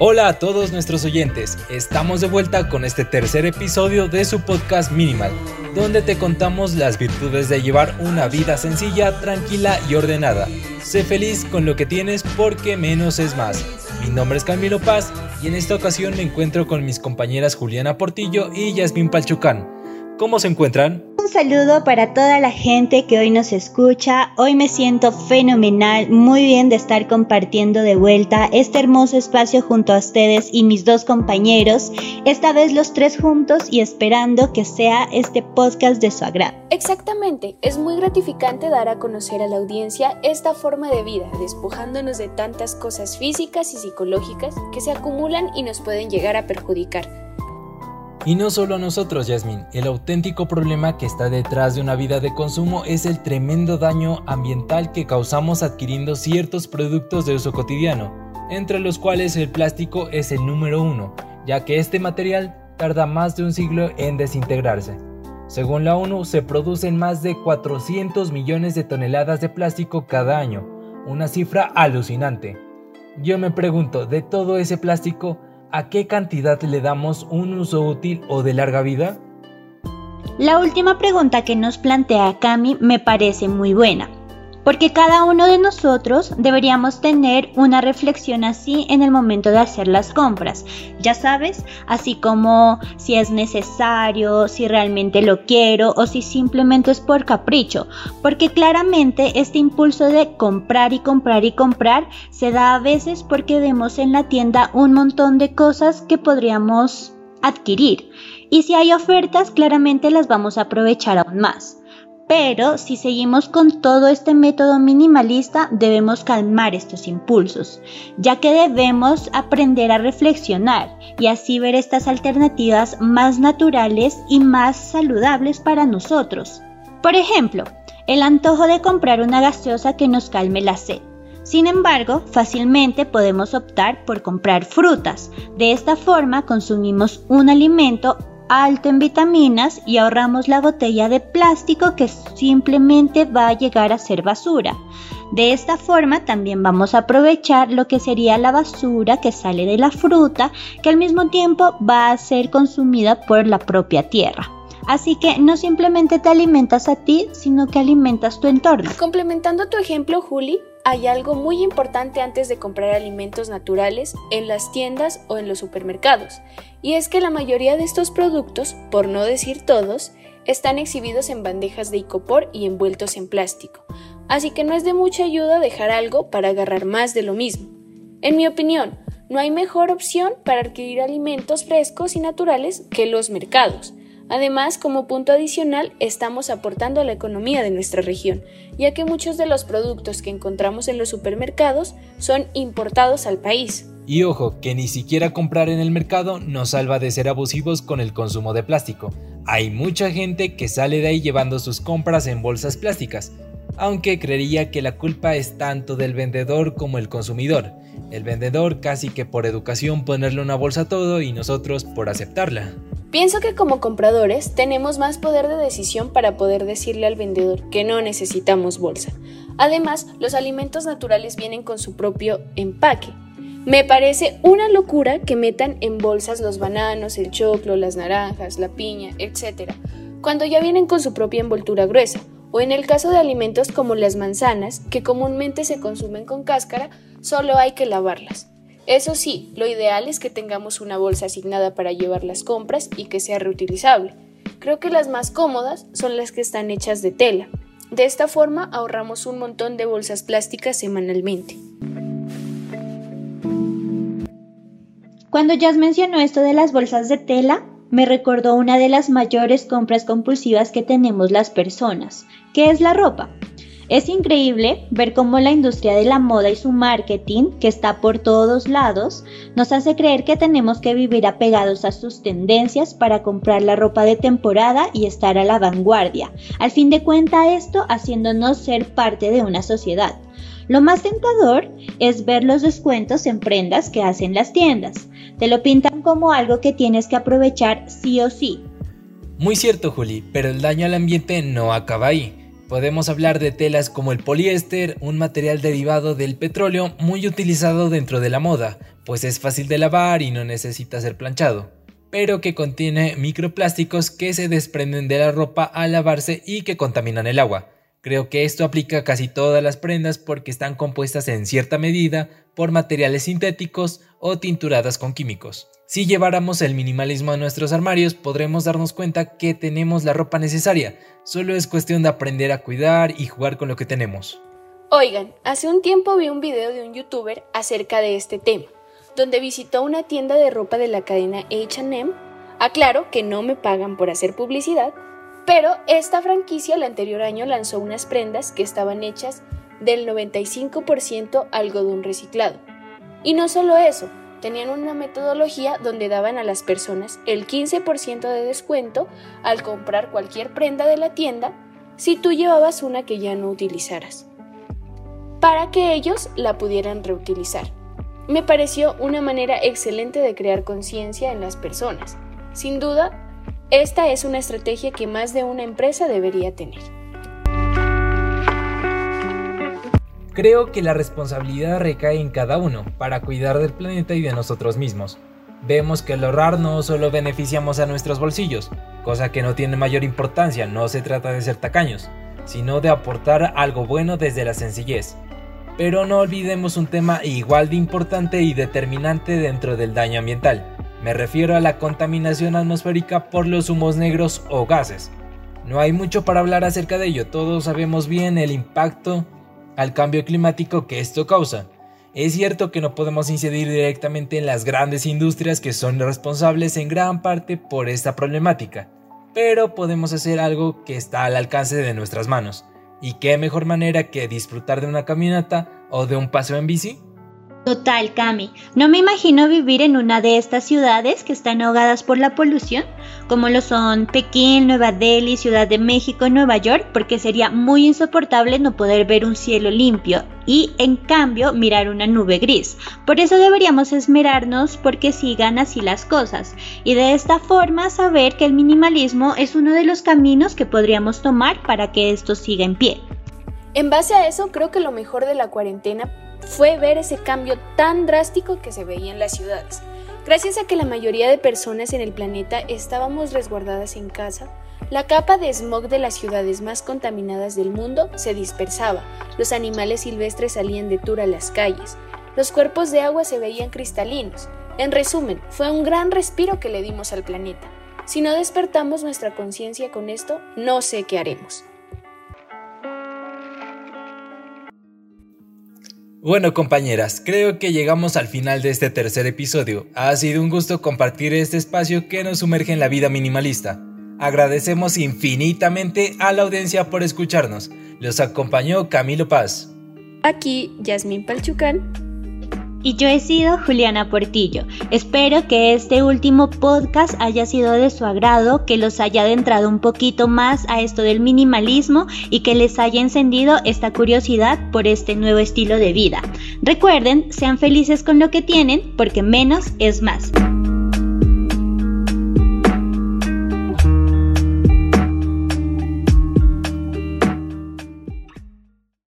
Hola a todos nuestros oyentes, estamos de vuelta con este tercer episodio de su podcast Minimal, donde te contamos las virtudes de llevar una vida sencilla, tranquila y ordenada. Sé feliz con lo que tienes porque menos es más. Mi nombre es Camilo Paz y en esta ocasión me encuentro con mis compañeras Juliana Portillo y Yasmin Palchucán. ¿Cómo se encuentran? Un saludo para toda la gente que hoy nos escucha. Hoy me siento fenomenal, muy bien de estar compartiendo de vuelta este hermoso espacio junto a ustedes y mis dos compañeros, esta vez los tres juntos y esperando que sea este podcast de su agrado. Exactamente, es muy gratificante dar a conocer a la audiencia esta forma de vida, despojándonos de tantas cosas físicas y psicológicas que se acumulan y nos pueden llegar a perjudicar. Y no solo a nosotros, Yasmin, el auténtico problema que está detrás de una vida de consumo es el tremendo daño ambiental que causamos adquiriendo ciertos productos de uso cotidiano, entre los cuales el plástico es el número uno, ya que este material tarda más de un siglo en desintegrarse. Según la ONU, se producen más de 400 millones de toneladas de plástico cada año, una cifra alucinante. Yo me pregunto, de todo ese plástico, ¿a qué cantidad le damos un uso útil o de larga vida? La última pregunta que nos plantea Cami me parece muy buena porque cada uno de nosotros deberíamos tener una reflexión así en el momento de hacer las compras. Ya sabes, así como si es necesario, si realmente lo quiero o si simplemente es por capricho, porque claramente este impulso de comprar y comprar y comprar se da a veces porque vemos en la tienda un montón de cosas que podríamos adquirir. Y si hay ofertas, claramente las vamos a aprovechar aún más. Pero si seguimos con todo este método minimalista, debemos calmar estos impulsos, ya que debemos aprender a reflexionar y así ver estas alternativas más naturales y más saludables para nosotros. Por ejemplo, el antojo de comprar una gaseosa que nos calme la sed. Sin embargo, fácilmente podemos optar por comprar frutas. De esta forma consumimos un alimento alto en vitaminas y ahorramos la botella de plástico que simplemente va a llegar a ser basura. De esta forma también vamos a aprovechar lo que sería la basura que sale de la fruta que al mismo tiempo va a ser consumida por la propia tierra. Así que no simplemente te alimentas a ti, sino que alimentas tu entorno. Complementando tu ejemplo, Juli, hay algo muy importante antes de comprar alimentos naturales en las tiendas o en los supermercados, y es que la mayoría de estos productos, por no decir todos, están exhibidos en bandejas de icopor y envueltos en plástico, así que no es de mucha ayuda dejar algo para agarrar más de lo mismo. En mi opinión, no hay mejor opción para adquirir alimentos frescos y naturales que los mercados, Además, como punto adicional, estamos aportando a la economía de nuestra región, ya que muchos de los productos que encontramos en los supermercados son importados al país. Y ojo, que ni siquiera comprar en el mercado nos salva de ser abusivos con el consumo de plástico. Hay mucha gente que sale de ahí llevando sus compras en bolsas plásticas, aunque creería que la culpa es tanto del vendedor como el consumidor. El vendedor casi que por educación ponerle una bolsa a todo y nosotros por aceptarla. Pienso que como compradores tenemos más poder de decisión para poder decirle al vendedor que no necesitamos bolsa. Además, los alimentos naturales vienen con su propio empaque. Me parece una locura que metan en bolsas los bananos, el choclo, las naranjas, la piña, etc., cuando ya vienen con su propia envoltura gruesa, o en el caso de alimentos como las manzanas, que comúnmente se consumen con cáscara, solo hay que lavarlas. Eso sí, lo ideal es que tengamos una bolsa asignada para llevar las compras y que sea reutilizable. Creo que las más cómodas son las que están hechas de tela. De esta forma ahorramos un montón de bolsas plásticas semanalmente. Cuando Jazz mencionó esto de las bolsas de tela, me recordó una de las mayores compras compulsivas que tenemos las personas, que es la ropa. Es increíble ver cómo la industria de la moda y su marketing, que está por todos lados, nos hace creer que tenemos que vivir apegados a sus tendencias para comprar la ropa de temporada y estar a la vanguardia. Al fin de cuentas esto haciéndonos ser parte de una sociedad. Lo más tentador es ver los descuentos en prendas que hacen las tiendas. Te lo pintan como algo que tienes que aprovechar sí o sí. Muy cierto, Juli, pero el daño al ambiente no acaba ahí. Podemos hablar de telas como el poliéster, un material derivado del petróleo muy utilizado dentro de la moda, pues es fácil de lavar y no necesita ser planchado, pero que contiene microplásticos que se desprenden de la ropa al lavarse y que contaminan el agua. Creo que esto aplica a casi todas las prendas porque están compuestas en cierta medida por materiales sintéticos o tinturadas con químicos. Si lleváramos el minimalismo a nuestros armarios, podremos darnos cuenta que tenemos la ropa necesaria, solo es cuestión de aprender a cuidar y jugar con lo que tenemos. Oigan, hace un tiempo vi un video de un youtuber acerca de este tema, donde visitó una tienda de ropa de la cadena HM. Aclaro que no me pagan por hacer publicidad, pero esta franquicia el anterior año lanzó unas prendas que estaban hechas del 95% algodón reciclado. Y no solo eso, tenían una metodología donde daban a las personas el 15% de descuento al comprar cualquier prenda de la tienda si tú llevabas una que ya no utilizaras, para que ellos la pudieran reutilizar. Me pareció una manera excelente de crear conciencia en las personas. Sin duda, esta es una estrategia que más de una empresa debería tener. Creo que la responsabilidad recae en cada uno para cuidar del planeta y de nosotros mismos. Vemos que al ahorrar no solo beneficiamos a nuestros bolsillos, cosa que no tiene mayor importancia, no se trata de ser tacaños, sino de aportar algo bueno desde la sencillez. Pero no olvidemos un tema igual de importante y determinante dentro del daño ambiental. Me refiero a la contaminación atmosférica por los humos negros o gases. No hay mucho para hablar acerca de ello, todos sabemos bien el impacto al cambio climático que esto causa. Es cierto que no podemos incidir directamente en las grandes industrias que son responsables en gran parte por esta problemática, pero podemos hacer algo que está al alcance de nuestras manos. ¿Y qué mejor manera que disfrutar de una caminata o de un paseo en bici? Total, Cami. No me imagino vivir en una de estas ciudades que están ahogadas por la polución, como lo son Pekín, Nueva Delhi, Ciudad de México, Nueva York, porque sería muy insoportable no poder ver un cielo limpio y, en cambio, mirar una nube gris. Por eso deberíamos esmerarnos porque sigan así las cosas y de esta forma saber que el minimalismo es uno de los caminos que podríamos tomar para que esto siga en pie. En base a eso, creo que lo mejor de la cuarentena fue ver ese cambio tan drástico que se veía en las ciudades. Gracias a que la mayoría de personas en el planeta estábamos resguardadas en casa, la capa de smog de las ciudades más contaminadas del mundo se dispersaba, los animales silvestres salían de tour a las calles, los cuerpos de agua se veían cristalinos. En resumen, fue un gran respiro que le dimos al planeta. Si no despertamos nuestra conciencia con esto, no sé qué haremos. Bueno compañeras, creo que llegamos al final de este tercer episodio. Ha sido un gusto compartir este espacio que nos sumerge en la vida minimalista. Agradecemos infinitamente a la audiencia por escucharnos. Los acompañó Camilo Paz. Aquí Yasmín Palchucán y yo he sido Juliana Portillo. Espero que este último podcast haya sido de su agrado, que los haya adentrado un poquito más a esto del minimalismo y que les haya encendido esta curiosidad por este nuevo estilo de vida. Recuerden, sean felices con lo que tienen porque menos es más.